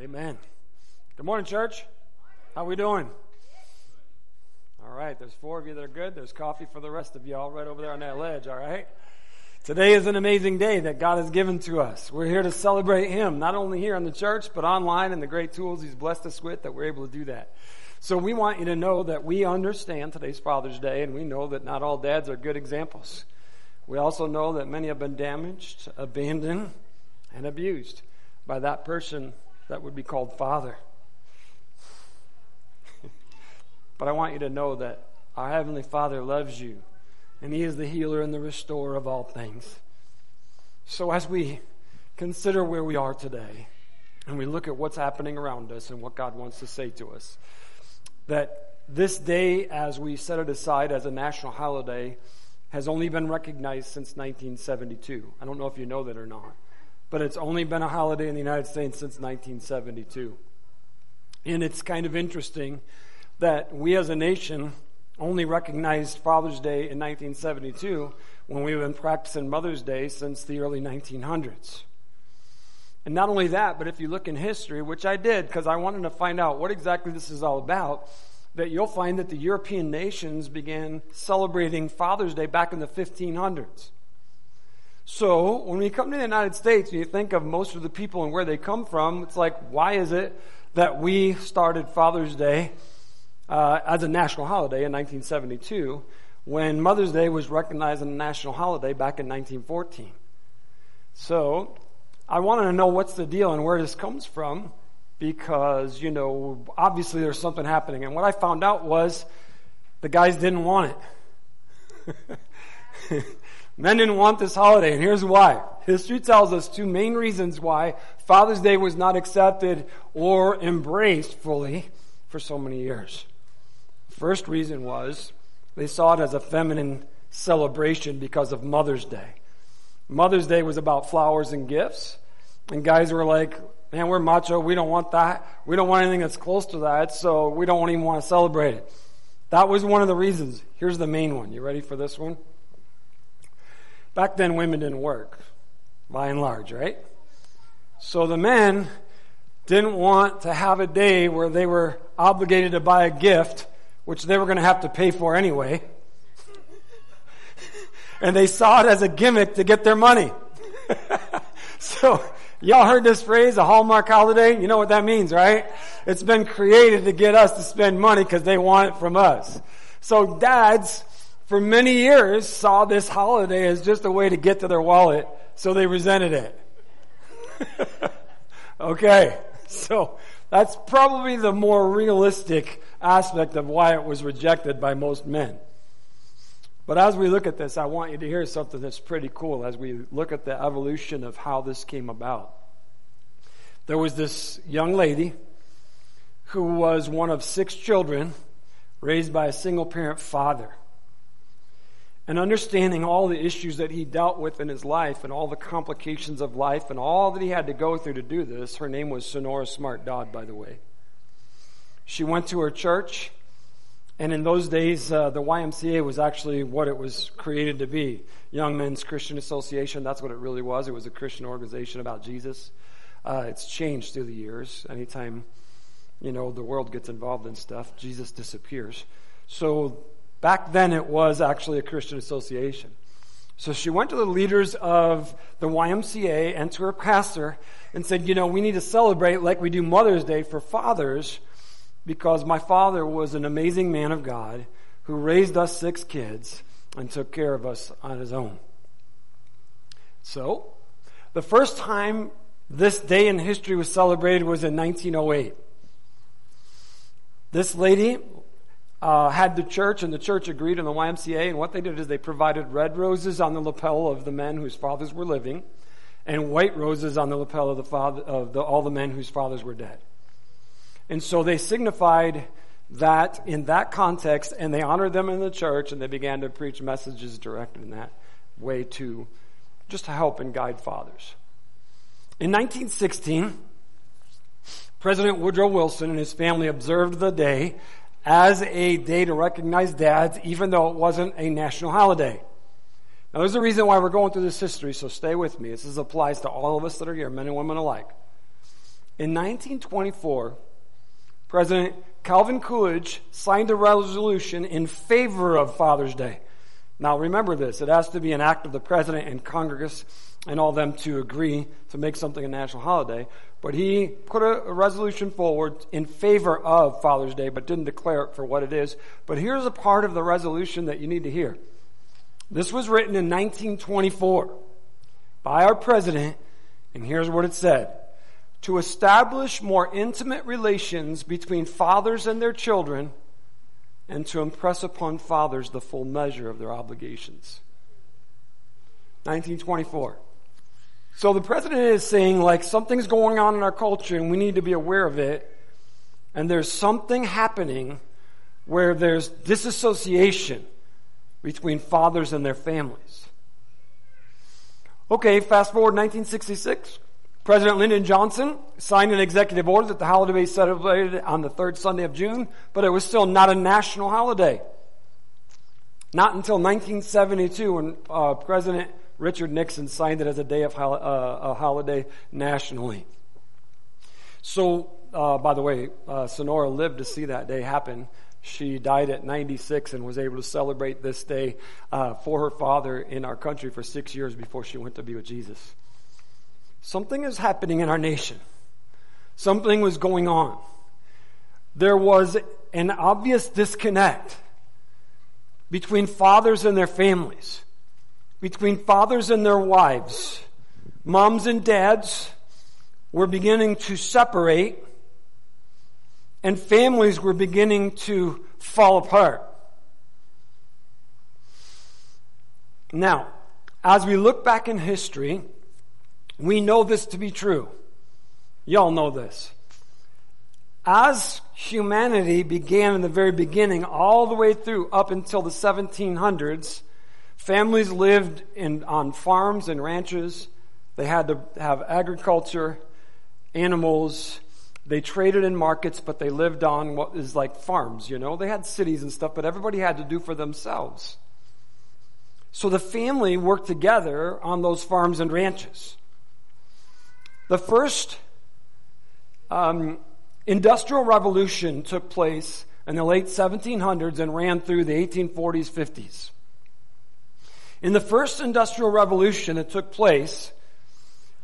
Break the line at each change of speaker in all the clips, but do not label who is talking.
Amen. Good morning, church. How we doing? All right, there's four of you that are good. There's coffee for the rest of y'all right over there on that ledge, all right? Today is an amazing day that God has given to us. We're here to celebrate Him, not only here in the church, but online and the great tools He's blessed us with that we're able to do that. So we want you to know that we understand today's Father's Day and we know that not all dads are good examples. We also know that many have been damaged, abandoned, and abused by that person that would be called Father. but I want you to know that our Heavenly Father loves you, and He is the healer and the restorer of all things. So as we consider where we are today, and we look at what's happening around us and what God wants to say to us, that this day, as we set it aside as a national holiday, has only been recognized since 1972. I don't know if you know that or not, but it's only been a holiday in the United States since 1972. And it's kind of interesting that we as a nation only recognized Father's Day in 1972 when we've been practicing Mother's Day since the early 1900s. And not only that, but if you look in history, which I did because I wanted to find out what exactly this is all about, that you'll find that the European nations began celebrating Father's Day back in the 1500s. So, when we come to the United States and you think of most of the people and where they come from, it's like, why is it that we started Father's Day uh, as a national holiday in 1972 when Mother's Day was recognized as a national holiday back in 1914? So, I wanted to know what's the deal and where this comes from because, you know, obviously there's something happening. And what I found out was the guys didn't want it. Men didn't want this holiday, and here's why. History tells us two main reasons why Father's Day was not accepted or embraced fully for so many years. First reason was they saw it as a feminine celebration because of Mother's Day. Mother's Day was about flowers and gifts, and guys were like, Man, we're macho. We don't want that. We don't want anything that's close to that, so we don't even want to celebrate it. That was one of the reasons. Here's the main one. You ready for this one? Back then, women didn't work, by and large, right? So the men didn't want to have a day where they were obligated to buy a gift, which they were going to have to pay for anyway. and they saw it as a gimmick to get their money. so Y'all heard this phrase, a Hallmark holiday? You know what that means, right? It's been created to get us to spend money because they want it from us. So dads, for many years, saw this holiday as just a way to get to their wallet, so they resented it. okay, so that's probably the more realistic aspect of why it was rejected by most men. But as we look at this, I want you to hear something that's pretty cool as we look at the evolution of how this came about. There was this young lady who was one of six children raised by a single parent father. And understanding all the issues that he dealt with in his life and all the complications of life and all that he had to go through to do this, her name was Sonora Smart Dodd, by the way. She went to her church and in those days, uh, the YMCA was actually what it was created to be Young Men's Christian Association. That's what it really was. It was a Christian organization about Jesus. Uh, it's changed through the years. Anytime, you know, the world gets involved in stuff, Jesus disappears. So back then, it was actually a Christian association. So she went to the leaders of the YMCA and to her pastor and said, you know, we need to celebrate like we do Mother's Day for fathers because my father was an amazing man of God who raised us six kids and took care of us on his own. So, the first time this day in history was celebrated was in 1908. This lady uh, had the church, and the church agreed on the YMCA, and what they did is they provided red roses on the lapel of the men whose fathers were living, and white roses on the lapel of, the father, of the, all the men whose fathers were dead. And so they signified that in that context, and they honored them in the church, and they began to preach messages directed in that way to just to help and guide fathers. In 1916, President Woodrow Wilson and his family observed the day as a day to recognize dads, even though it wasn't a national holiday. Now, there's a reason why we're going through this history, so stay with me. This applies to all of us that are here, men and women alike. In 1924, President Calvin Coolidge signed a resolution in favor of Father's Day. Now remember this, it has to be an act of the President and Congress and all them to agree to make something a national holiday. But he put a, a, resolution forward in favor of Father's Day, but didn't declare it for what it is. But here's a part of the resolution that you need to hear. This was written in 1924 by our president, and here's what it said. To establish more intimate relations between fathers and their children, and to impress upon fathers the full measure of their obligations. 1924. So the president is saying like something's going on in our culture and we need to be aware of it. And there's something happening where there's disassociation between fathers and their families. Okay, fast forward 1966. President Lyndon Johnson signed an executive order that the holiday be celebrated on the third Sunday of June, but it was still not a national holiday. Not until 1972 when uh, President Richard Nixon signed it as a day of uh, a holiday nationally. So, uh, by the way, uh, Sonora lived to see that day happen. She died at 96 and was able to celebrate this day uh, for her father in our country for six years before she went to be with Jesus. Something is happening in our nation. Something was going on. There was an obvious disconnect between fathers and their families between fathers and their wives. Moms and dads were beginning to separate, and families were beginning to fall apart. Now, as we look back in history, we know this to be true. Y'all know this. As humanity began in the very beginning, all the way through up until the 1700s, Families lived in, on farms and ranches. They had to have agriculture, animals. They traded in markets, but they lived on what is like farms, you know? They had cities and stuff, but everybody had to do for themselves. So the family worked together on those farms and ranches. The first um, industrial revolution took place in the late 1700s and ran through the 1840s, 50s. In the first industrial revolution that took place,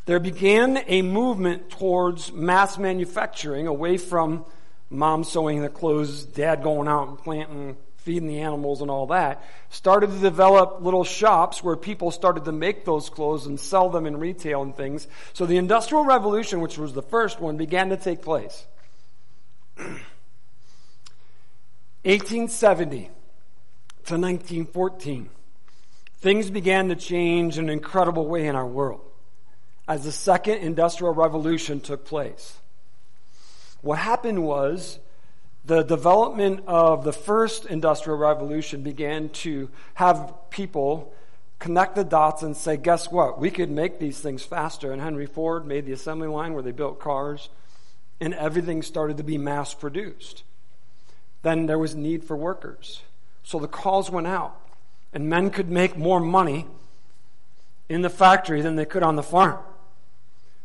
there began a movement towards mass manufacturing away from mom sewing the clothes, dad going out and planting, feeding the animals and all that. Started to develop little shops where people started to make those clothes and sell them in retail and things. So the industrial revolution, which was the first one, began to take place. 1870 to 1914 things began to change in an incredible way in our world as the second industrial revolution took place. What happened was the development of the first industrial revolution began to have people connect the dots and say, guess what? We could make these things faster. And Henry Ford made the assembly line where they built cars, and everything started to be mass produced. Then there was need for workers. So the calls went out and men could make more money in the factory than they could on the farm.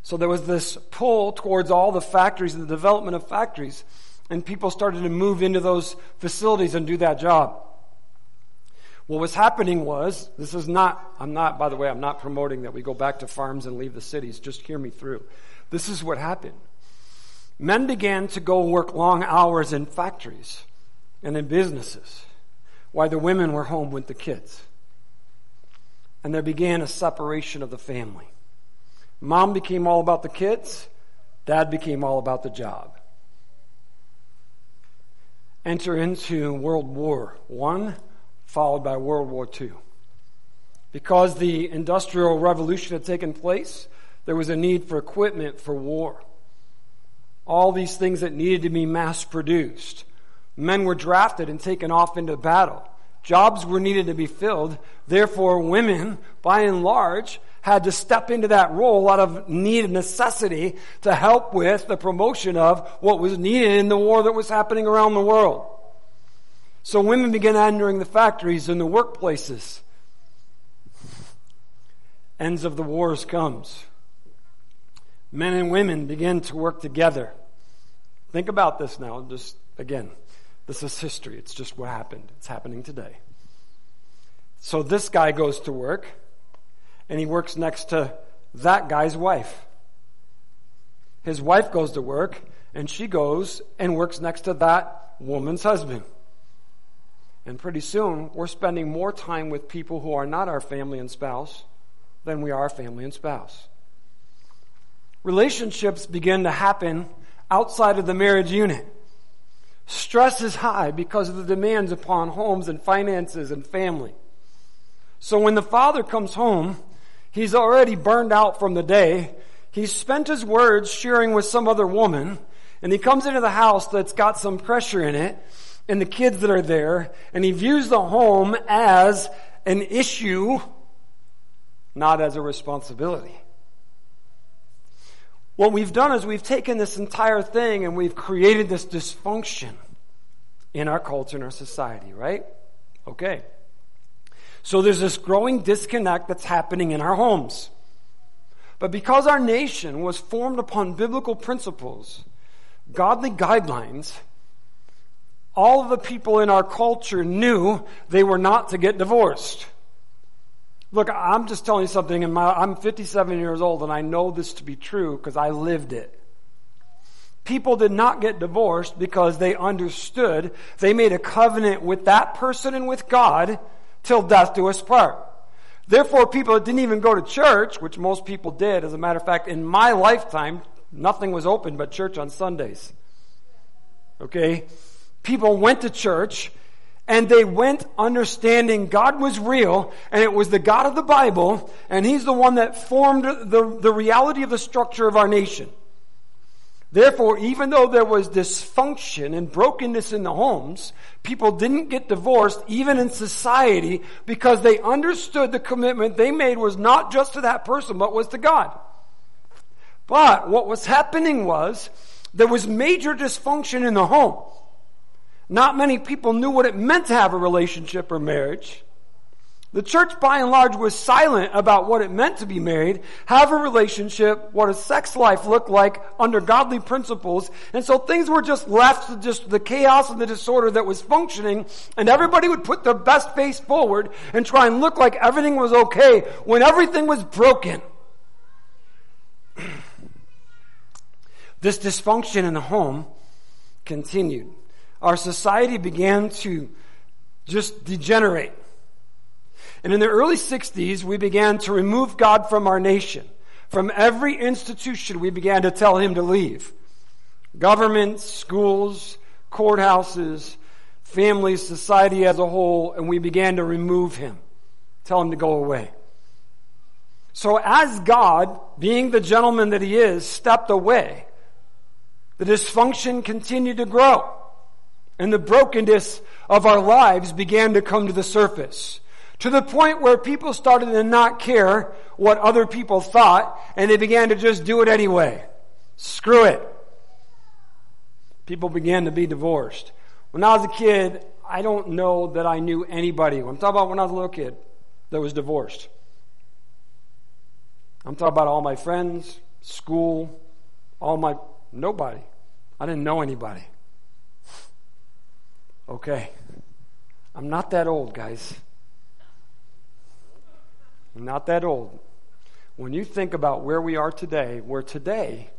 So there was this pull towards all the factories and the development of factories, and people started to move into those facilities and do that job. What was happening was, this is not, I'm not, by the way, I'm not promoting that we go back to farms and leave the cities. Just hear me through. This is what happened. Men began to go work long hours in factories and in businesses while the women were home with the kids. And there began a separation of the family. Mom became all about the kids, dad became all about the job. Enter into World War I, followed by World War II. Because the Industrial Revolution had taken place, there was a need for equipment for war. All these things that needed to be mass produced Men were drafted and taken off into battle. Jobs were needed to be filled. Therefore, women, by and large, had to step into that role out of need and necessity to help with the promotion of what was needed in the war that was happening around the world. So women began entering the factories and the workplaces. Ends of the wars comes. Men and women begin to work together. Think about this now. Just again, this is history. It's just what happened. It's happening today. So this guy goes to work and he works next to that guy's wife. His wife goes to work and she goes and works next to that woman's husband. And pretty soon, we're spending more time with people who are not our family and spouse than we are family and spouse. Relationships begin to happen outside of the marriage unit. Stress is high because of the demands upon homes and finances and family. So when the father comes home, he's already burned out from the day. He's spent his words sharing with some other woman, and he comes into the house that's got some pressure in it, and the kids that are there, and he views the home as an issue, not as a responsibility. What we've done is we've taken this entire thing and we've created this dysfunction in our culture and our society, right? Okay. So there's this growing disconnect that's happening in our homes. But because our nation was formed upon biblical principles, godly guidelines, all of the people in our culture knew they were not to get divorced. Look, I'm just telling you something, and I'm 57 years old, and I know this to be true because I lived it. People did not get divorced because they understood they made a covenant with that person and with God till death do us part. Therefore, people that didn't even go to church, which most people did, as a matter of fact, in my lifetime, nothing was open but church on Sundays. Okay? People went to church and they went understanding God was real and it was the God of the Bible and He's the one that formed the, the reality of the structure of our nation. Therefore, even though there was dysfunction and brokenness in the homes, people didn't get divorced even in society because they understood the commitment they made was not just to that person, but was to God. But what was happening was there was major dysfunction in the home. Not many people knew what it meant to have a relationship or marriage. The church, by and large, was silent about what it meant to be married, have a relationship, what a sex life looked like under godly principles. And so things were just left to just the chaos and the disorder that was functioning. And everybody would put their best face forward and try and look like everything was okay when everything was broken. this dysfunction in the home continued our society began to just degenerate. And in the early 60s, we began to remove God from our nation. From every institution, we began to tell him to leave. Governments, schools, courthouses, families, society as a whole, and we began to remove him. Tell him to go away. So as God, being the gentleman that he is, stepped away, the dysfunction continued to grow and the brokenness of our lives began to come to the surface. To the point where people started to not care what other people thought and they began to just do it anyway. Screw it. People began to be divorced. When I was a kid, I don't know that I knew anybody. I'm talking about when I was a little kid that was divorced. I'm talking about all my friends, school, all my, nobody. I didn't know anybody. Okay. I'm not that old, guys. I'm not that old. When you think about where we are today, where today,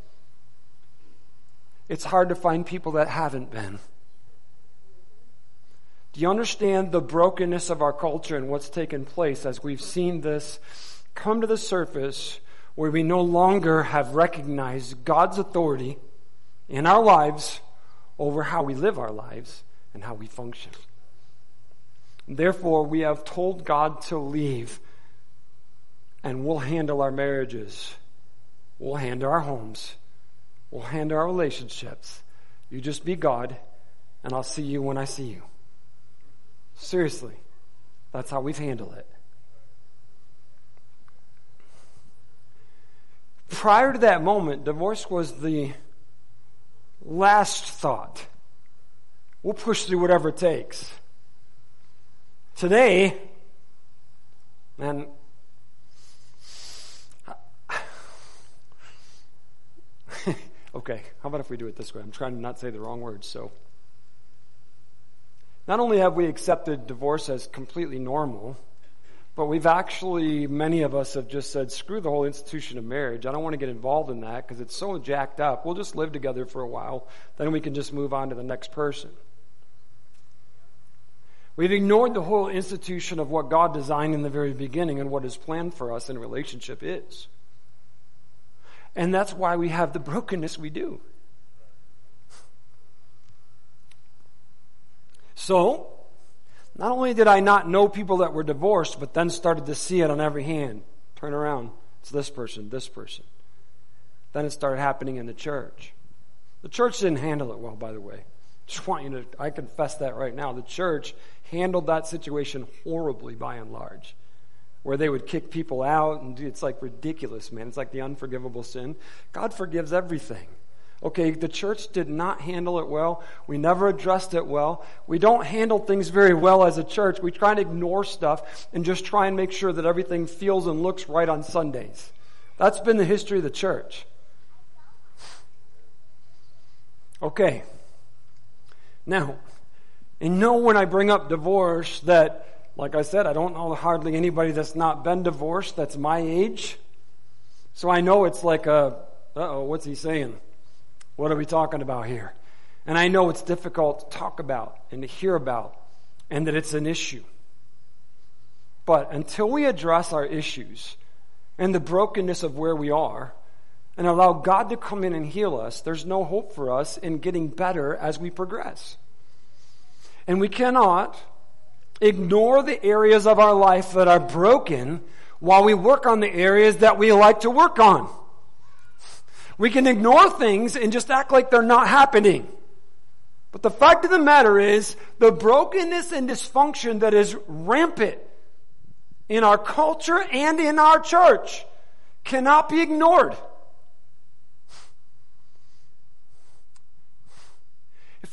it's hard to find people that haven't been. Do you understand the brokenness of our culture and what's taken place as we've seen this come to the surface where we no longer have recognized God's authority in our lives over how we live our lives? And how we function. Therefore, we have told God to leave, and we'll handle our marriages. We'll handle our homes. We'll handle our relationships. You just be God, and I'll see you when I see you. Seriously, that's how we've handled it. Prior to that moment, divorce was the last thought We'll push through whatever it takes. Today, man, Okay, how about if we do it this way? I'm trying to not say the wrong words, so. Not only have we accepted divorce as completely normal, but we've actually, many of us have just said, screw the whole institution of marriage. I don't want to get involved in that because it's so jacked up. We'll just live together for a while, then we can just move on to the next person. We've ignored the whole institution of what God designed in the very beginning and what His plan for us in relationship is. And that's why we have the brokenness we do. So, not only did I not know people that were divorced, but then started to see it on every hand. Turn around. It's this person, this person. Then it started happening in the church. The church didn't handle it well, by the way. Just want you to, I confess that right now. The church handled that situation horribly by and large, where they would kick people out, and it's like ridiculous, man. It's like the unforgivable sin. God forgives everything. Okay, the church did not handle it well. We never addressed it well. We don't handle things very well as a church. We try to ignore stuff and just try and make sure that everything feels and looks right on Sundays. That's been the history of the church. Okay. Now, and know when I bring up divorce that, like I said, I don't know hardly anybody that's not been divorced that's my age. So I know it's like a, oh, what's he saying? What are we talking about here? And I know it's difficult to talk about and to hear about and that it's an issue. But until we address our issues and the brokenness of where we are and allow God to come in and heal us, there's no hope for us in getting better as we progress. And we cannot ignore the areas of our life that are broken while we work on the areas that we like to work on. We can ignore things and just act like they're not happening. But the fact of the matter is, the brokenness and dysfunction that is rampant in our culture and in our church cannot be ignored.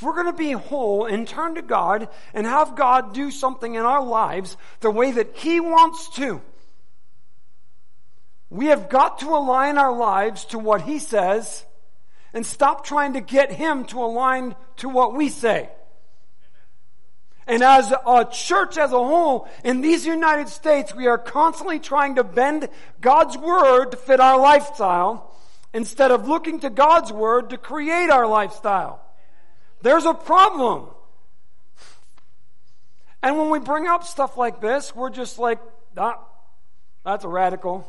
If we're going to be whole and turn to God and have God do something in our lives the way that He wants to, we have got to align our lives to what He says and stop trying to get Him to align to what we say. And as a church as a whole, in these United States, we are constantly trying to bend God's Word to fit our lifestyle instead of looking to God's Word to create our lifestyle. There's a problem. And when we bring up stuff like this, we're just like, ah, that's a radical.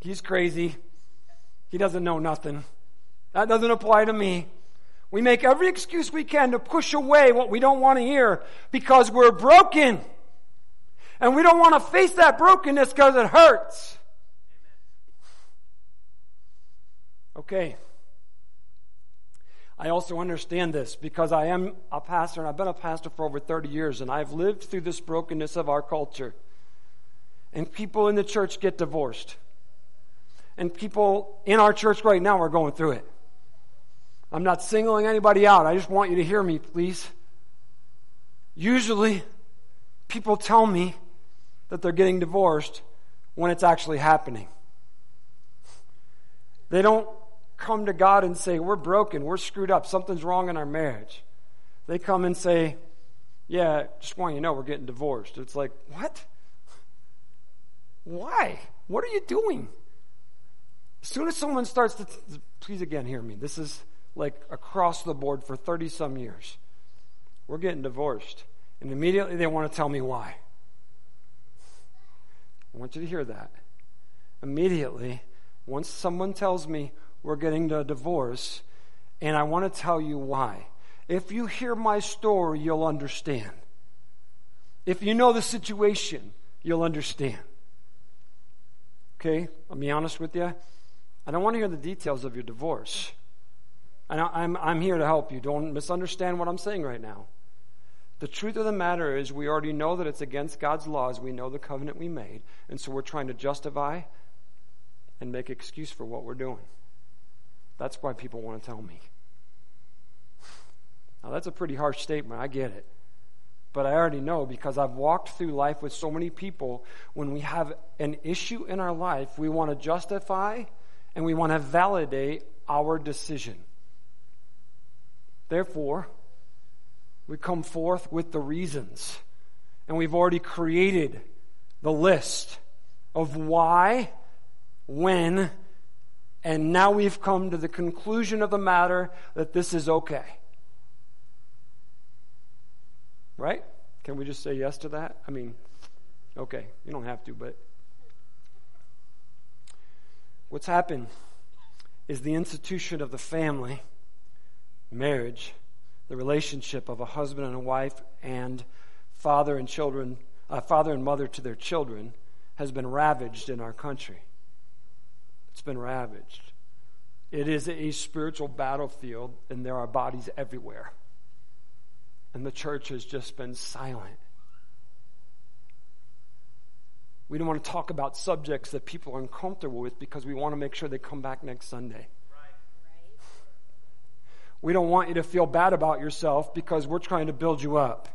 He's crazy. He doesn't know nothing. That doesn't apply to me. We make every excuse we can to push away what we don't want to hear because we're broken. And we don't want to face that brokenness because it hurts. Okay. I also understand this because I am a pastor and I've been a pastor for over 30 years and I've lived through this brokenness of our culture. And people in the church get divorced and people in our church right now are going through it. I'm not singling anybody out. I just want you to hear me, please. Usually, people tell me that they're getting divorced when it's actually happening. They don't come to God and say, We're broken, we're screwed up, something's wrong in our marriage. They come and say, Yeah, just want you to know we're getting divorced. It's like, What? Why? What are you doing? As soon as someone starts to, please again hear me, this is like across the board for 30 some years. We're getting divorced. And immediately they want to tell me why. I want you to hear that. Immediately, once someone tells me we're getting a divorce, and I want to tell you why. If you hear my story, you'll understand. If you know the situation, you'll understand. Okay? I'll be honest with you. I don't want to hear the details of your divorce. And I'm, I'm here to help you. Don't misunderstand what I'm saying right now. The truth of the matter is, we already know that it's against God's laws. We know the covenant we made. And so we're trying to justify and make excuse for what we're doing. That's why people want to tell me. Now, that's a pretty harsh statement. I get it. But I already know because I've walked through life with so many people. When we have an issue in our life, we want to justify and we want to validate our decision. Therefore, we come forth with the reasons. And we've already created the list of why, when, and now we've come to the conclusion of the matter that this is okay. Right? Can we just say yes to that? I mean, okay, you don't have to, but what's happened is the institution of the family, marriage, the relationship of a husband and a wife and father and children, uh, father and mother to their children has been ravaged in our country. It's been ravaged. It is a spiritual battlefield, and there are bodies everywhere. And the church has just been silent. We don't want to talk about subjects that people are uncomfortable with because we want to make sure they come back next Sunday. We don't want you to feel bad about yourself because we're trying to build you up.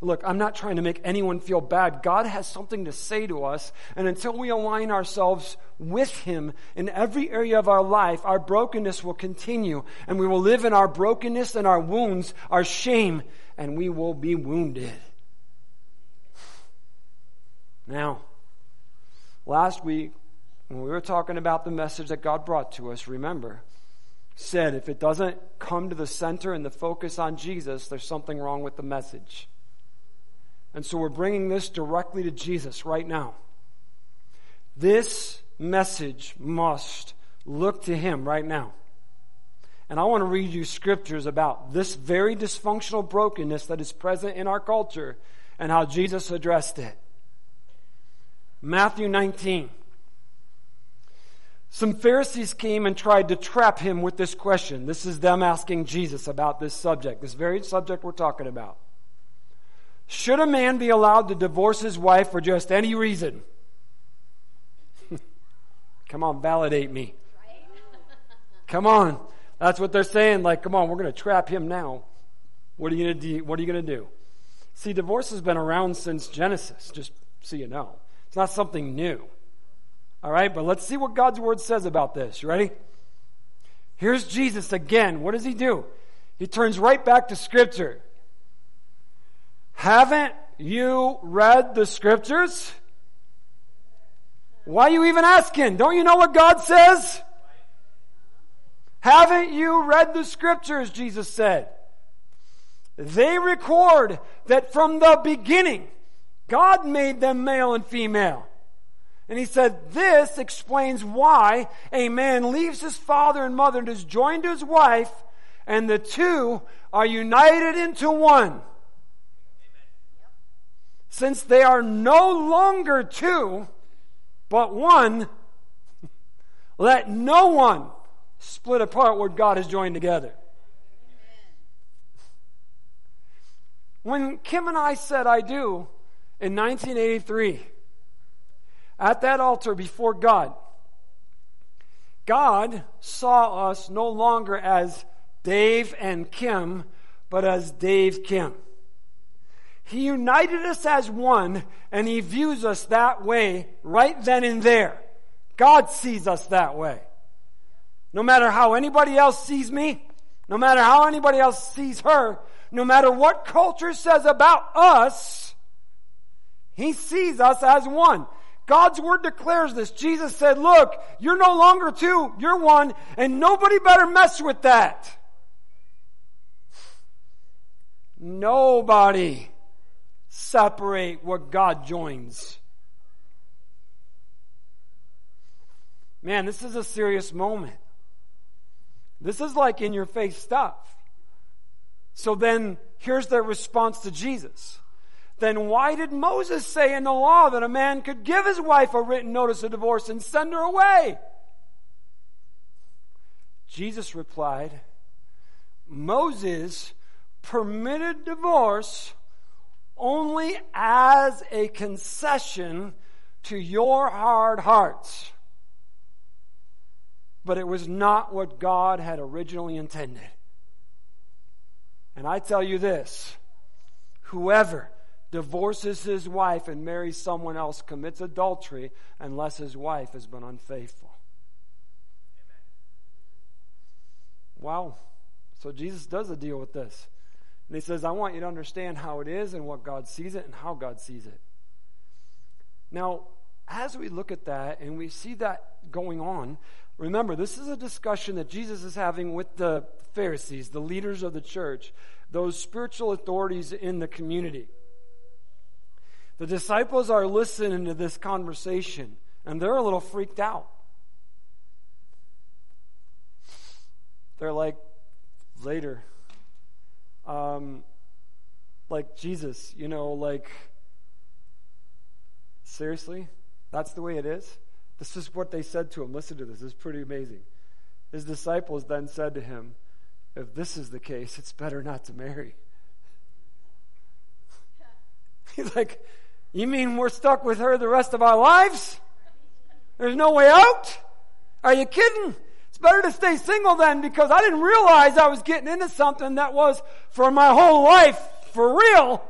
Look, I'm not trying to make anyone feel bad. God has something to say to us, and until we align ourselves with Him in every area of our life, our brokenness will continue, and we will live in our brokenness and our wounds, our shame, and we will be wounded. Now, last week, when we were talking about the message that God brought to us, remember, said if it doesn't come to the center and the focus on Jesus, there's something wrong with the message. And so we're bringing this directly to Jesus right now. This message must look to Him right now. And I want to read you scriptures about this very dysfunctional brokenness that is present in our culture and how Jesus addressed it. Matthew 19. Some Pharisees came and tried to trap him with this question. This is them asking Jesus about this subject, this very subject we're talking about. Should a man be allowed to divorce his wife for just any reason? come on, validate me. come on. That's what they're saying. Like, come on, we're going to trap him now. What are you going to do? What are you going to do? See, divorce has been around since Genesis, just so you know. It's not something new. All right, but let's see what God's word says about this. You ready? Here's Jesus again. What does he do? He turns right back to Scripture. Haven't you read the Scriptures? Why are you even asking? Don't you know what God says? Haven't you read the Scriptures? Jesus said. They record that from the beginning, God made them male and female. And he said, this explains why a man leaves his father and mother and is joined to his wife, and the two are united into one. Since they are no longer two, but one, let no one split apart what God has joined together. When Kim and I said I do in 1983, at that altar before God, God saw us no longer as Dave and Kim, but as Dave Kim. He united us as one, and He views us that way right then and there. God sees us that way. No matter how anybody else sees me, no matter how anybody else sees her, no matter what culture says about us, He sees us as one. God's word declares this. Jesus said, look, you're no longer two, you're one, and nobody better mess with that. Nobody separate what God joins. Man, this is a serious moment. This is like in your face stuff. So then, here's their response to Jesus then why did Moses say in the law that a man could give his wife a written notice of divorce and send her away? Jesus replied, Moses permitted divorce only as a concession to your hard hearts. But it was not what God had originally intended. And I tell you this whoever divorces his wife and marries someone else commits adultery unless his wife has been unfaithful. wow. So Jesus does a deal with this. And he says, I want you to understand how it is and what God sees it and how God sees it. Now, as we look at that and we see that going on, remember, this is a discussion that Jesus is having with the Pharisees, the leaders of the church, those spiritual authorities in the community. The disciples are listening to this conversation and they're a little freaked out. They're like, later, um, like Jesus, you know, like, seriously? That's the way it is? This is what they said to him. Listen to this. This is pretty amazing. His disciples then said to him, If this is the case, it's better not to marry. He's like, You mean we're stuck with her the rest of our lives? There's no way out? Are you kidding? It's better to stay single then because I didn't realize I was getting into something that was for my whole life for real.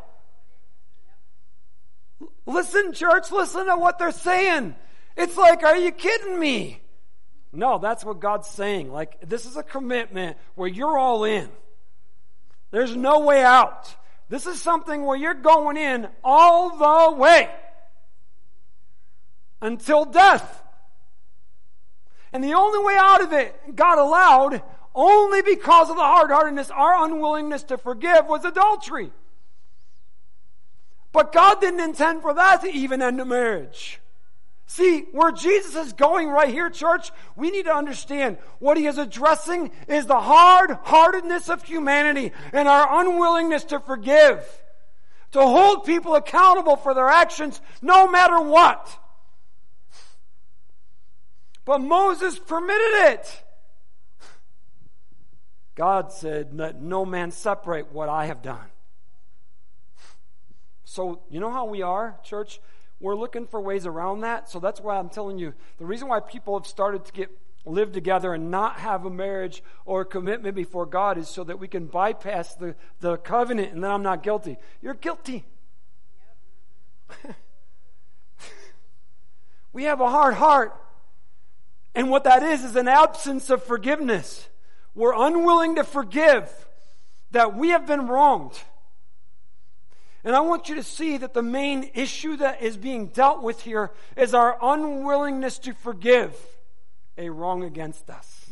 Listen, church, listen to what they're saying. It's like, are you kidding me? No, that's what God's saying. Like, this is a commitment where you're all in. There's no way out. This is something where you're going in all the way until death. And the only way out of it, God allowed, only because of the hard heartedness, our unwillingness to forgive, was adultery. But God didn't intend for that to even end a marriage. See, where Jesus is going right here, church, we need to understand what he is addressing is the hard heartedness of humanity and our unwillingness to forgive, to hold people accountable for their actions no matter what. But Moses permitted it. God said, Let no man separate what I have done. So, you know how we are, church? We're looking for ways around that. So that's why I'm telling you the reason why people have started to get live together and not have a marriage or a commitment before God is so that we can bypass the, the covenant and then I'm not guilty. You're guilty. Yep. we have a hard heart. And what that is, is an absence of forgiveness. We're unwilling to forgive that we have been wronged. And I want you to see that the main issue that is being dealt with here is our unwillingness to forgive a wrong against us.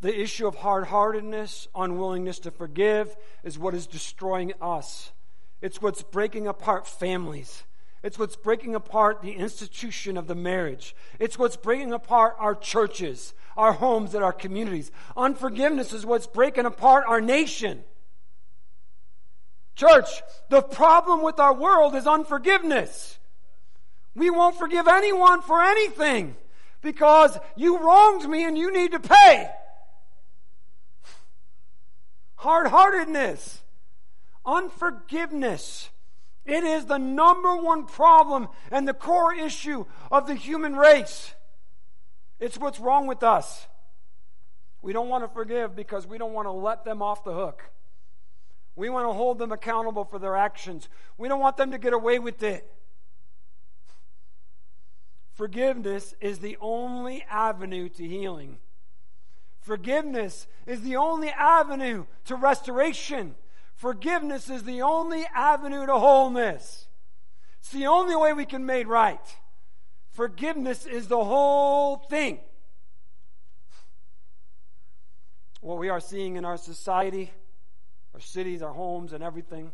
The issue of hard heartedness, unwillingness to forgive, is what is destroying us. It's what's breaking apart families. It's what's breaking apart the institution of the marriage. It's what's breaking apart our churches, our homes, and our communities. Unforgiveness is what's breaking apart our nation. Church, the problem with our world is unforgiveness. We won't forgive anyone for anything because you wronged me and you need to pay. Hard heartedness, unforgiveness it is the number one problem and the core issue of the human race. It's what's wrong with us. We don't want to forgive because we don't want to let them off the hook. We want to hold them accountable for their actions. We don't want them to get away with it. Forgiveness is the only avenue to healing. Forgiveness is the only avenue to restoration. Forgiveness is the only avenue to wholeness. It's the only way we can made right. Forgiveness is the whole thing. What we are seeing in our society, our cities, our homes, and everything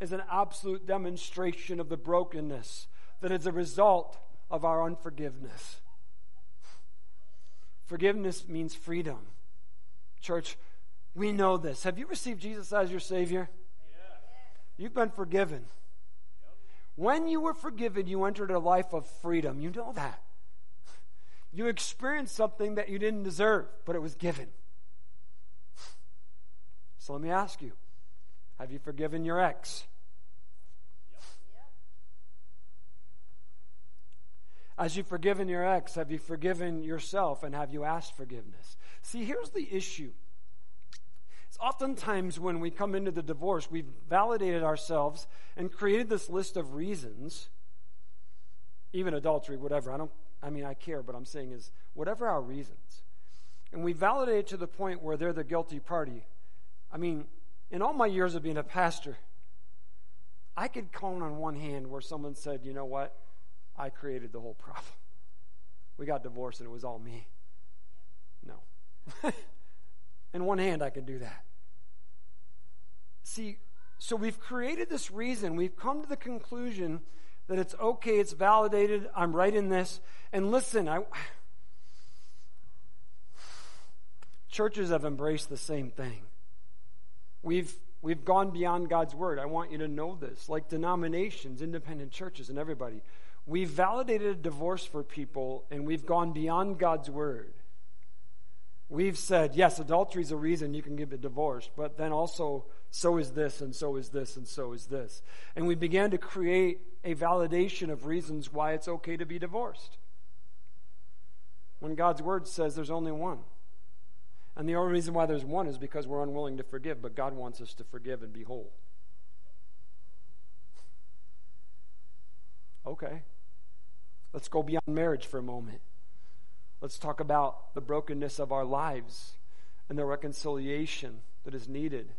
is an absolute demonstration of the brokenness that is a result of our unforgiveness. Forgiveness means freedom. Church, we know this. Have you received Jesus as your Savior? Yes. You've been forgiven. When you were forgiven, you entered a life of freedom. You know that. You experienced something that you didn't deserve, but it was given. So let me ask you have you forgiven your ex? As you've forgiven your ex, have you forgiven yourself and have you asked forgiveness? See, here's the issue oftentimes when we come into the divorce, we've validated ourselves and created this list of reasons, even adultery, whatever. I don't, I mean, I care, but I'm saying is whatever our reasons. and we validate it to the point where they're the guilty party. I mean, in all my years of being a pastor, I could count on one hand where someone said, you know what? I created the whole problem. We got divorced and it was all me. No. in one hand, I can do that. See, so we've created this reason. We've come to the conclusion that it's okay, it's validated, I'm right in this. And listen, I, churches have embraced the same thing. We've we've gone beyond God's word. I want you to know this. Like denominations, independent churches, and everybody. We've validated a divorce for people and we've gone beyond God's word. We've said, yes, adultery is a reason you can get a divorce, but then also, so is this, and so is this, and so is this. And we began to create a validation of reasons why it's okay to be divorced. When God's word says there's only one. And the only reason why there's one is because we're unwilling to forgive, but God wants us to forgive and be whole. Okay. Let's go beyond marriage for a moment. Let's talk about the brokenness of our lives and the reconciliation that is needed.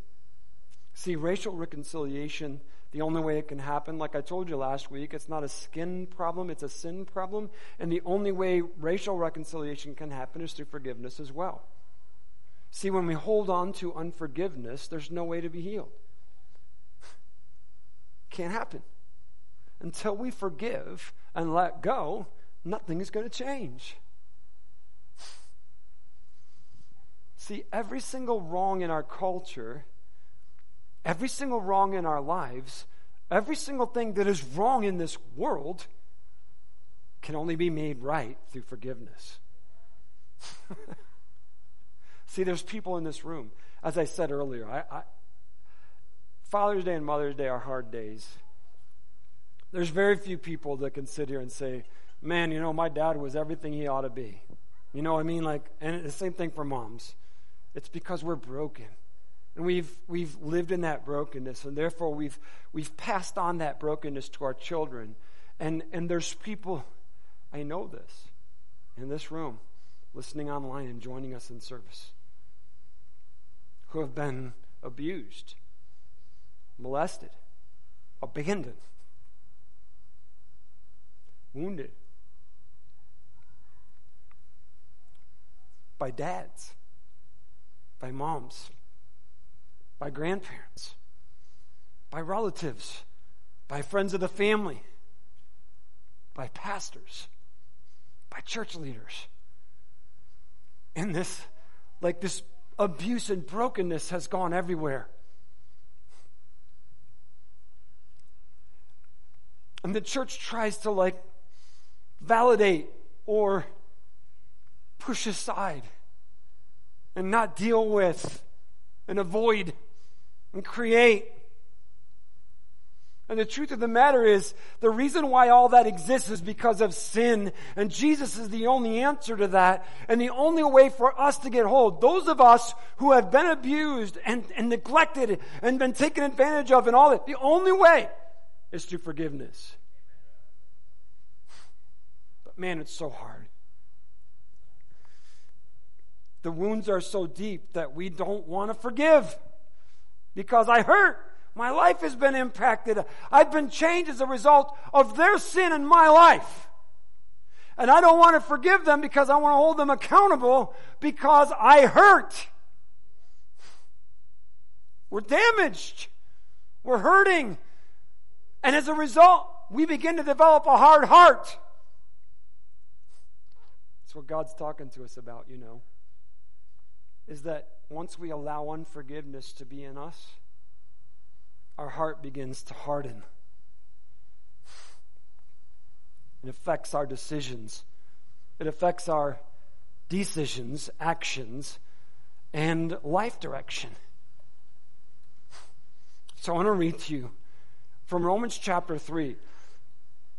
See, racial reconciliation, the only way it can happen, like I told you last week, it's not a skin problem, it's a sin problem. And the only way racial reconciliation can happen is through forgiveness as well. See, when we hold on to unforgiveness, there's no way to be healed. Can't happen. Until we forgive and let go, nothing is going to change. See, every single wrong in our culture, every single wrong in our lives, every single thing that is wrong in this world can only be made right through forgiveness. See, there's people in this room. As I said earlier, I, I, Father's Day and Mother's Day are hard days. There's very few people that can sit here and say, man, you know, my dad was everything he ought to be. You know what I mean? Like, and the same thing for moms. It's because we're broken. And we've, we've lived in that brokenness, and therefore we've, we've passed on that brokenness to our children. And, and there's people, I know this, in this room, listening online and joining us in service who have been abused, molested, abandoned, wounded by dads, by moms, by grandparents, by relatives, by friends of the family, by pastors, by church leaders. And this, like this abuse and brokenness has gone everywhere. And the church tries to like validate or push aside and not deal with and avoid and create and the truth of the matter is, the reason why all that exists is because of sin, and Jesus is the only answer to that, and the only way for us to get whole. Those of us who have been abused and, and neglected and been taken advantage of and all that, the only way is through forgiveness. But man, it's so hard. The wounds are so deep that we don't want to forgive because I hurt. My life has been impacted. I've been changed as a result of their sin in my life. And I don't want to forgive them because I want to hold them accountable because I hurt. We're damaged. We're hurting. And as a result, we begin to develop a hard heart. That's what God's talking to us about, you know. Is that once we allow unforgiveness to be in us, our heart begins to harden. It affects our decisions. It affects our decisions, actions, and life direction. So I want to read to you from Romans chapter 3.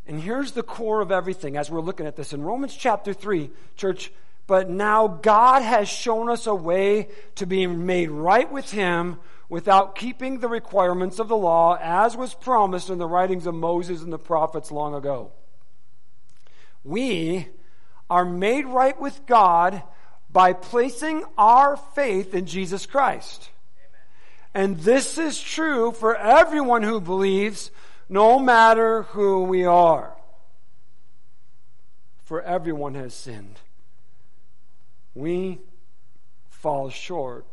And here's the core of everything as we're looking at this. In Romans chapter 3, church, but now God has shown us a way to be made right with Him without keeping the requirements of the law as was promised in the writings of Moses and the prophets long ago. We are made right with God by placing our faith in Jesus Christ. And this is true for everyone who believes, no matter who we are. For everyone has sinned. We fall short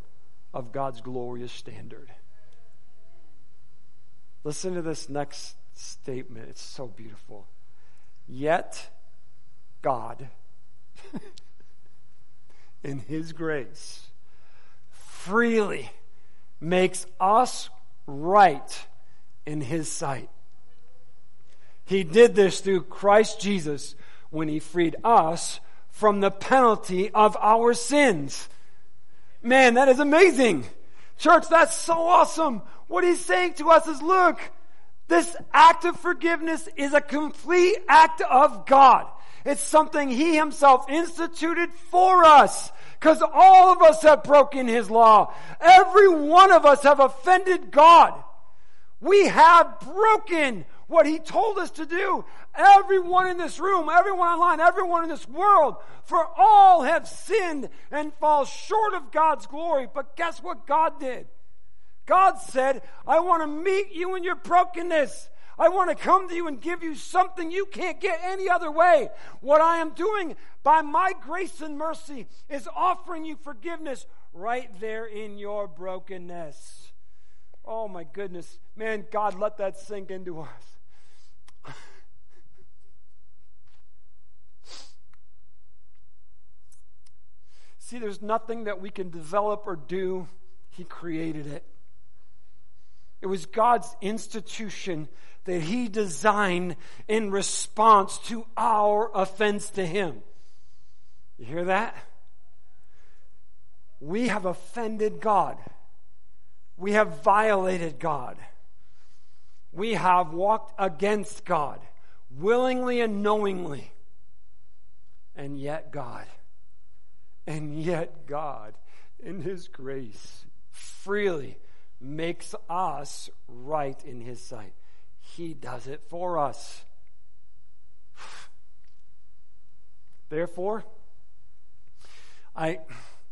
of God's glorious standard. Listen to this next statement. It's so beautiful. Yet, God, in His grace, freely makes us right in His sight. He did this through Christ Jesus when He freed us from the penalty of our sins. Man, that is amazing. Church, that's so awesome. What he's saying to us is look, this act of forgiveness is a complete act of God. It's something he himself instituted for us. Because all of us have broken his law. Every one of us have offended God. We have broken what he told us to do. Everyone in this room, everyone online, everyone in this world, for all have sinned and fall short of God's glory. But guess what God did? God said, I want to meet you in your brokenness. I want to come to you and give you something you can't get any other way. What I am doing by my grace and mercy is offering you forgiveness right there in your brokenness. Oh my goodness. Man, God, let that sink into us. See, there's nothing that we can develop or do. He created it. It was God's institution that He designed in response to our offense to Him. You hear that? We have offended God. We have violated God. We have walked against God willingly and knowingly. And yet, God, and yet, God, in His grace, freely makes us right in His sight. He does it for us. Therefore, I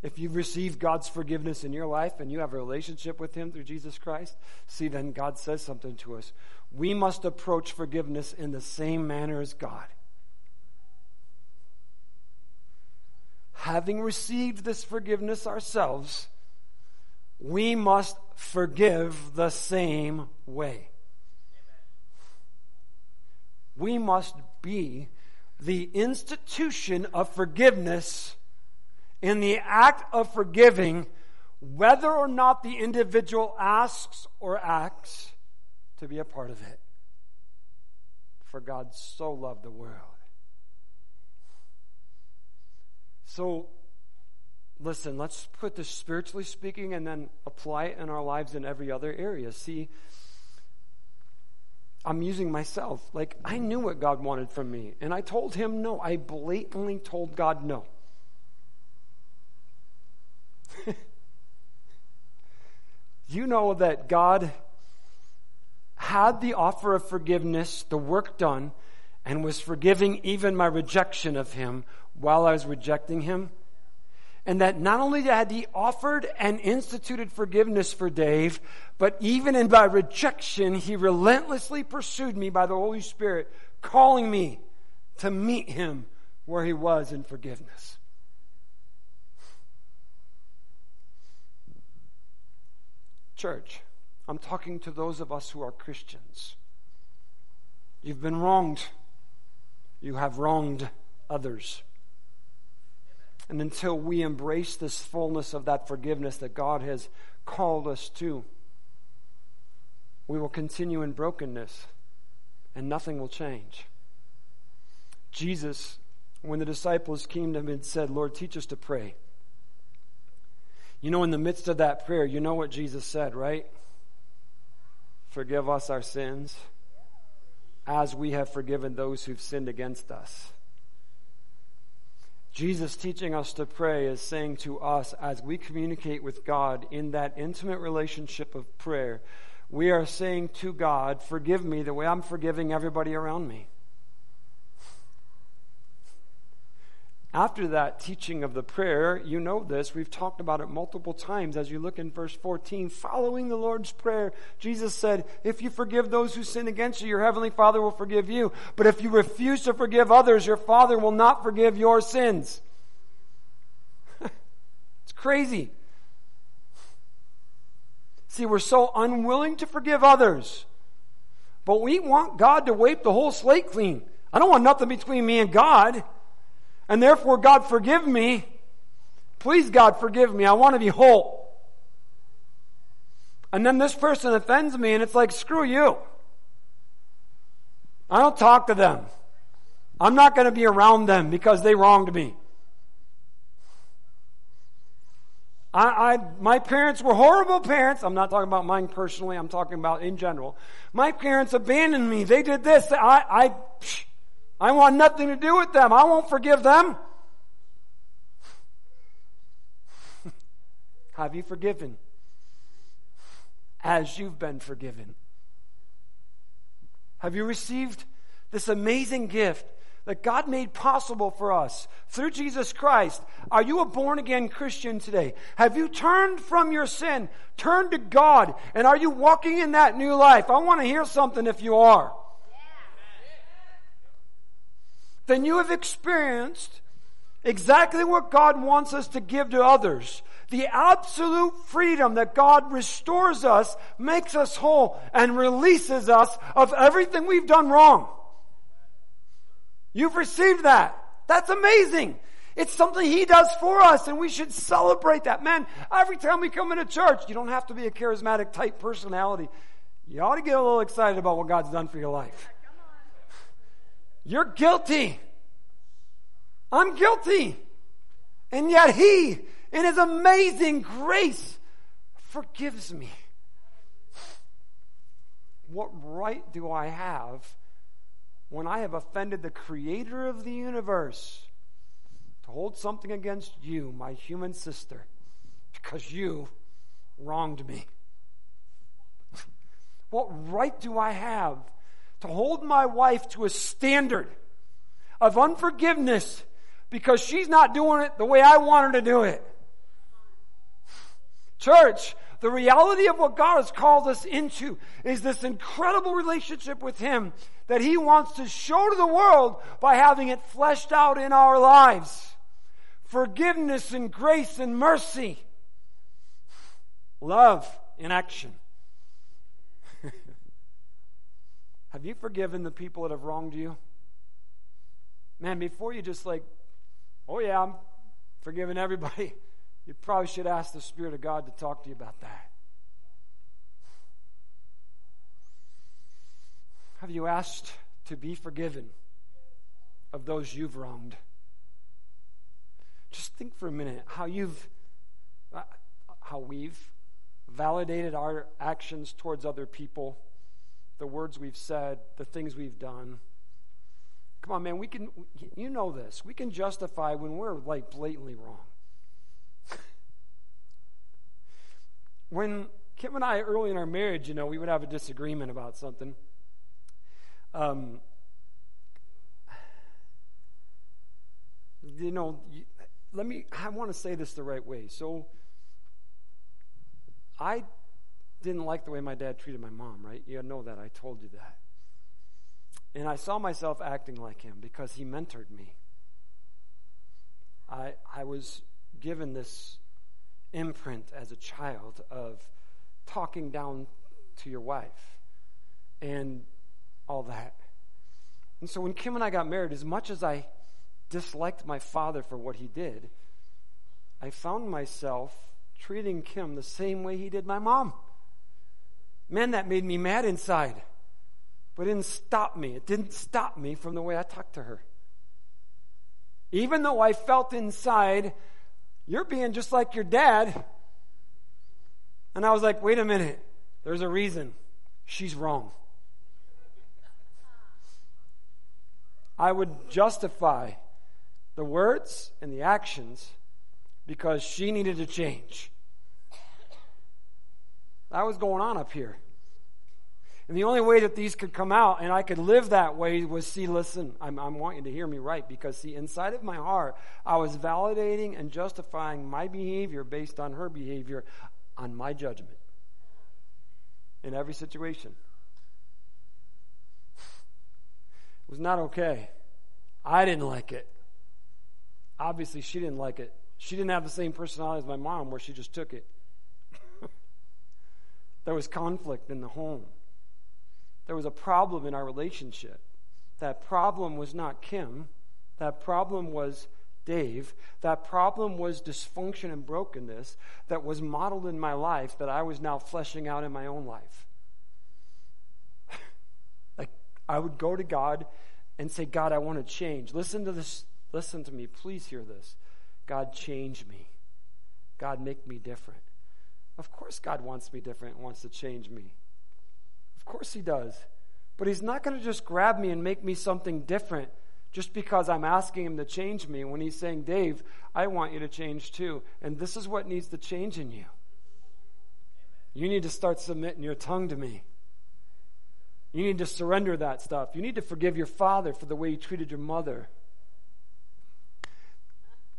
if you've received God's forgiveness in your life and you have a relationship with Him through Jesus Christ, see, then God says something to us. We must approach forgiveness in the same manner as God. Having received this forgiveness ourselves, we must forgive the same way. We must be the institution of forgiveness in the act of forgiving, whether or not the individual asks or acts to be a part of it. For God so loved the world. So, listen, let's put this spiritually speaking and then apply it in our lives in every other area. See, I'm using myself. Like, I knew what God wanted from me, and I told him no. I blatantly told God no. you know that God had the offer of forgiveness, the work done, and was forgiving even my rejection of him while I was rejecting him? and that not only had he offered and instituted forgiveness for Dave, but even in my rejection, he relentlessly pursued me by the Holy Spirit, calling me to meet him where he was in forgiveness. Church, I'm talking to those of us who are Christians. You've been wronged. You have wronged others. And until we embrace this fullness of that forgiveness that God has called us to, we will continue in brokenness and nothing will change. Jesus, when the disciples came to him and said, Lord, teach us to pray. You know, in the midst of that prayer, you know what Jesus said, right? Forgive us our sins as we have forgiven those who've sinned against us. Jesus teaching us to pray is saying to us as we communicate with God in that intimate relationship of prayer, we are saying to God, Forgive me the way I'm forgiving everybody around me. After that teaching of the prayer, you know this, we've talked about it multiple times as you look in verse 14. Following the Lord's Prayer, Jesus said, If you forgive those who sin against you, your heavenly Father will forgive you. But if you refuse to forgive others, your Father will not forgive your sins. it's crazy. See, we're so unwilling to forgive others, but we want God to wipe the whole slate clean. I don't want nothing between me and God. And therefore, God, forgive me. Please, God, forgive me. I want to be whole. And then this person offends me, and it's like, screw you. I don't talk to them. I'm not going to be around them because they wronged me. I, I, my parents were horrible parents. I'm not talking about mine personally. I'm talking about in general. My parents abandoned me. They did this. I, I, psh, I want nothing to do with them. I won't forgive them. Have you forgiven? As you've been forgiven. Have you received this amazing gift that God made possible for us through Jesus Christ? Are you a born again Christian today? Have you turned from your sin, turned to God, and are you walking in that new life? I want to hear something if you are then you have experienced exactly what God wants us to give to others. The absolute freedom that God restores us, makes us whole, and releases us of everything we've done wrong. You've received that. That's amazing. It's something He does for us, and we should celebrate that. Man, every time we come into church, you don't have to be a charismatic type personality. You ought to get a little excited about what God's done for your life. You're guilty. I'm guilty. And yet He, in His amazing grace, forgives me. What right do I have when I have offended the Creator of the universe to hold something against you, my human sister, because you wronged me? What right do I have to hold my wife to a standard of unforgiveness because she's not doing it the way I want her to do it. Church, the reality of what God has called us into is this incredible relationship with Him that He wants to show to the world by having it fleshed out in our lives. Forgiveness and grace and mercy. Love in action. Have you forgiven the people that have wronged you? Man, before you just like oh, yeah, I'm forgiving everybody, you probably should ask the Spirit of God to talk to you about that. Have you asked to be forgiven of those you've wronged? Just think for a minute how you've, uh, how we've validated our actions towards other people, the words we've said, the things we've done. Come on, man, we can, you know this. We can justify when we're like blatantly wrong. when Kim and I, early in our marriage, you know, we would have a disagreement about something. Um, you know, let me, I want to say this the right way. So, I didn't like the way my dad treated my mom, right? You know that. I told you that. And I saw myself acting like him because he mentored me. I, I was given this imprint as a child of talking down to your wife and all that. And so when Kim and I got married, as much as I disliked my father for what he did, I found myself treating Kim the same way he did my mom. Man, that made me mad inside. But it didn't stop me. It didn't stop me from the way I talked to her. Even though I felt inside, you're being just like your dad. And I was like, wait a minute. There's a reason. She's wrong. I would justify the words and the actions because she needed to change. That was going on up here. And the only way that these could come out and I could live that way was see, listen, I'm, I'm wanting to hear me right because, see, inside of my heart, I was validating and justifying my behavior based on her behavior on my judgment in every situation. It was not okay. I didn't like it. Obviously, she didn't like it. She didn't have the same personality as my mom, where she just took it. There was conflict in the home. There was a problem in our relationship. That problem was not Kim. That problem was Dave. That problem was dysfunction and brokenness that was modeled in my life that I was now fleshing out in my own life. like, I would go to God and say, God, I want to change. Listen to this. Listen to me. Please hear this. God, change me. God, make me different. Of course, God wants me different, wants to change me. Of course, He does. But He's not going to just grab me and make me something different just because I'm asking him to change me when he's saying, Dave, I want you to change too. And this is what needs to change in you. You need to start submitting your tongue to me. You need to surrender that stuff. You need to forgive your father for the way he treated your mother.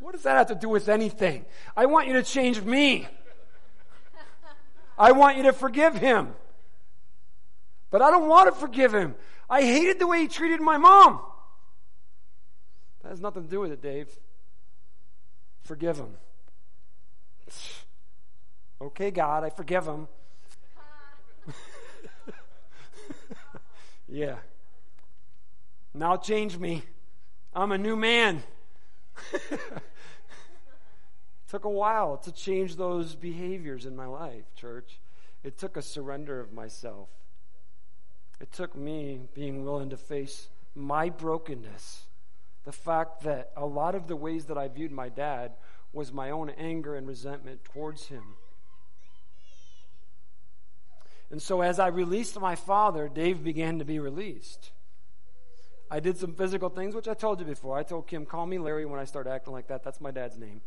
What does that have to do with anything? I want you to change me. I want you to forgive him. But I don't want to forgive him. I hated the way he treated my mom. That has nothing to do with it, Dave. Forgive him. Okay, God, I forgive him. yeah. Now change me. I'm a new man. took a while to change those behaviors in my life, church. It took a surrender of myself. It took me being willing to face my brokenness the fact that a lot of the ways that I viewed my dad was my own anger and resentment towards him. And so, as I released my father, Dave began to be released. I did some physical things, which I told you before. I told Kim, call me Larry when I start acting like that. That's my dad's name.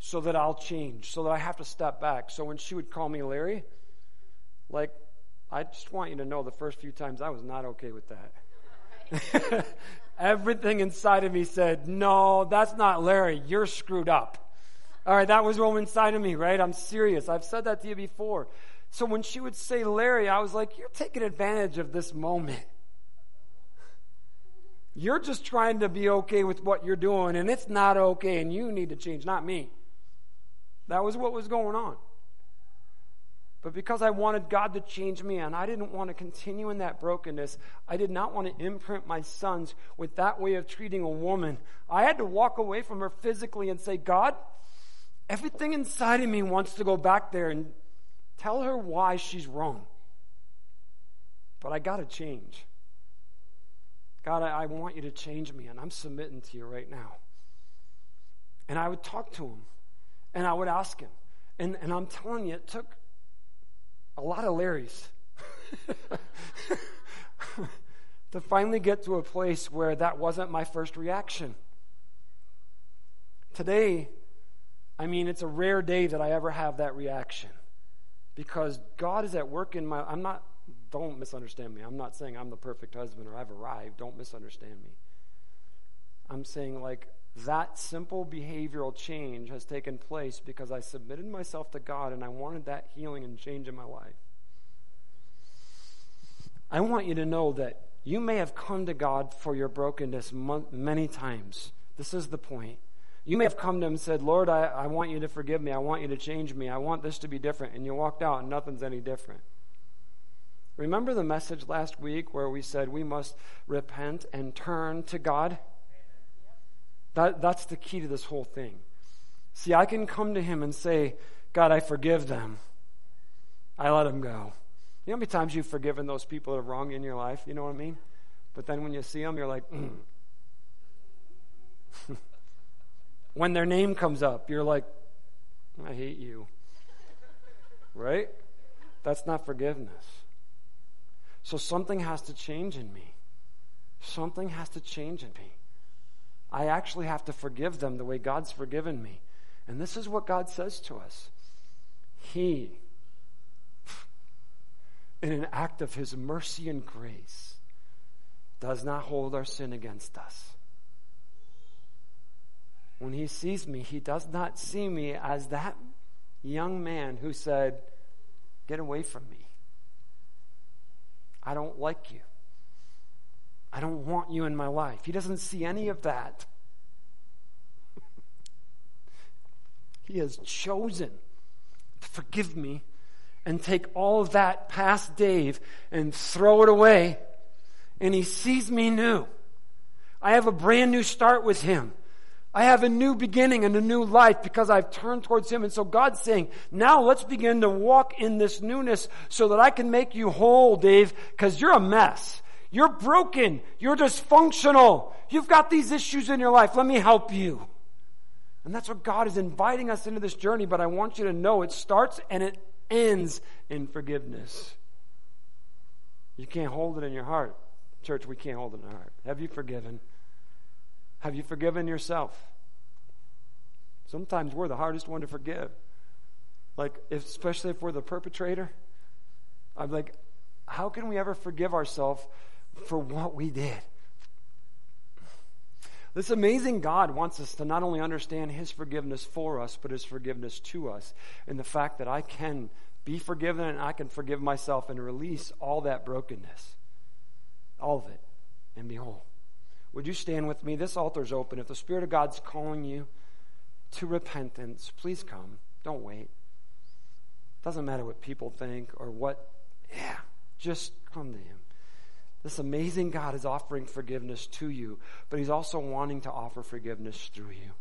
So that I'll change, so that I have to step back. So when she would call me Larry, like, I just want you to know the first few times I was not okay with that. Everything inside of me said, no, that's not Larry. You're screwed up. All right, that was what inside of me, right? I'm serious. I've said that to you before. So when she would say Larry, I was like, you're taking advantage of this moment. You're just trying to be okay with what you're doing, and it's not okay, and you need to change, not me. That was what was going on. But because I wanted God to change me and I didn't want to continue in that brokenness, I did not want to imprint my sons with that way of treating a woman. I had to walk away from her physically and say, God, everything inside of me wants to go back there and tell her why she's wrong. But I got to change. God, I, I, want you to change me, and I'm submitting to you right now. And I would talk to him, and I would ask him. And, and I'm telling you, it took a lot of Larrys to finally get to a place where that wasn't my first reaction. Today, I mean, it's a rare day that I ever have that reaction because God is at work in my. I'm not, don't misunderstand me. I'm not saying I'm the perfect husband or I've arrived. Don't misunderstand me. I'm saying, like, that simple behavioral change has taken place because I submitted myself to God and I wanted that healing and change in my life. I want you to know that you may have come to God for your brokenness many times. This is the point. You may have come to Him and said, Lord, I, I want you to forgive me. I want you to change me. I want this to be different. And you walked out and nothing's any different. Remember the message last week where we said we must repent and turn to God? That, that's the key to this whole thing. See, I can come to him and say, God, I forgive them. I let them go. You know how many times you've forgiven those people that have wronged you in your life? You know what I mean? But then when you see them, you're like, mm. when their name comes up, you're like, I hate you. Right? That's not forgiveness. So something has to change in me. Something has to change in me. I actually have to forgive them the way God's forgiven me. And this is what God says to us He, in an act of his mercy and grace, does not hold our sin against us. When he sees me, he does not see me as that young man who said, Get away from me. I don't like you. I don't want you in my life. He doesn't see any of that. he has chosen to forgive me and take all of that past Dave and throw it away. And he sees me new. I have a brand new start with him. I have a new beginning and a new life because I've turned towards Him. And so God's saying, now let's begin to walk in this newness so that I can make you whole, Dave, because you're a mess. You're broken. You're dysfunctional. You've got these issues in your life. Let me help you. And that's what God is inviting us into this journey. But I want you to know it starts and it ends in forgiveness. You can't hold it in your heart. Church, we can't hold it in our heart. Have you forgiven? Have you forgiven yourself? Sometimes we're the hardest one to forgive. Like, if, especially if we're the perpetrator. I'm like, how can we ever forgive ourselves for what we did. This amazing God wants us to not only understand His forgiveness for us, but His forgiveness to us. And the fact that I can be forgiven and I can forgive myself and release all that brokenness. All of it. And be whole. Would you stand with me? This altar's open. If the Spirit of God's calling you to repentance, please come. Don't wait. Doesn't matter what people think or what, yeah, just come to Him. This amazing God is offering forgiveness to you, but He's also wanting to offer forgiveness through you.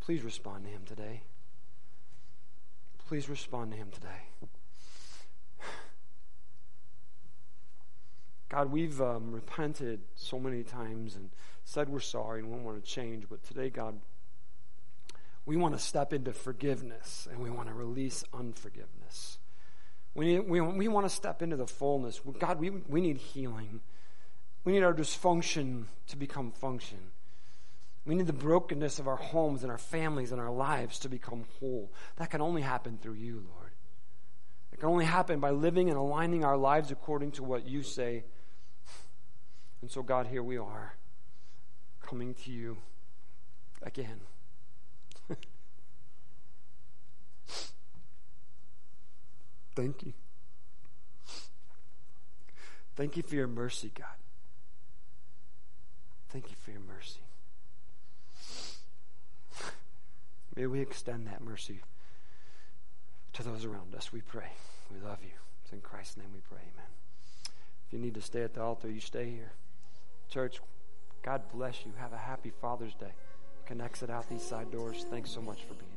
Please respond to Him today. Please respond to Him today. God, we've um, repented so many times and said we're sorry and we want to change, but today, God, we want to step into forgiveness and we want to release unforgiveness. We, we, we want to step into the fullness. God, we, we need healing. We need our dysfunction to become function. We need the brokenness of our homes and our families and our lives to become whole. That can only happen through you, Lord. It can only happen by living and aligning our lives according to what you say. And so, God, here we are, coming to you again. Thank you. Thank you for your mercy, God. Thank you for your mercy. May we extend that mercy to those around us. We pray. We love you. It's in Christ's name we pray. Amen. If you need to stay at the altar, you stay here. Church, God bless you. Have a happy Father's Day. Connects it out these side doors. Thanks so much for being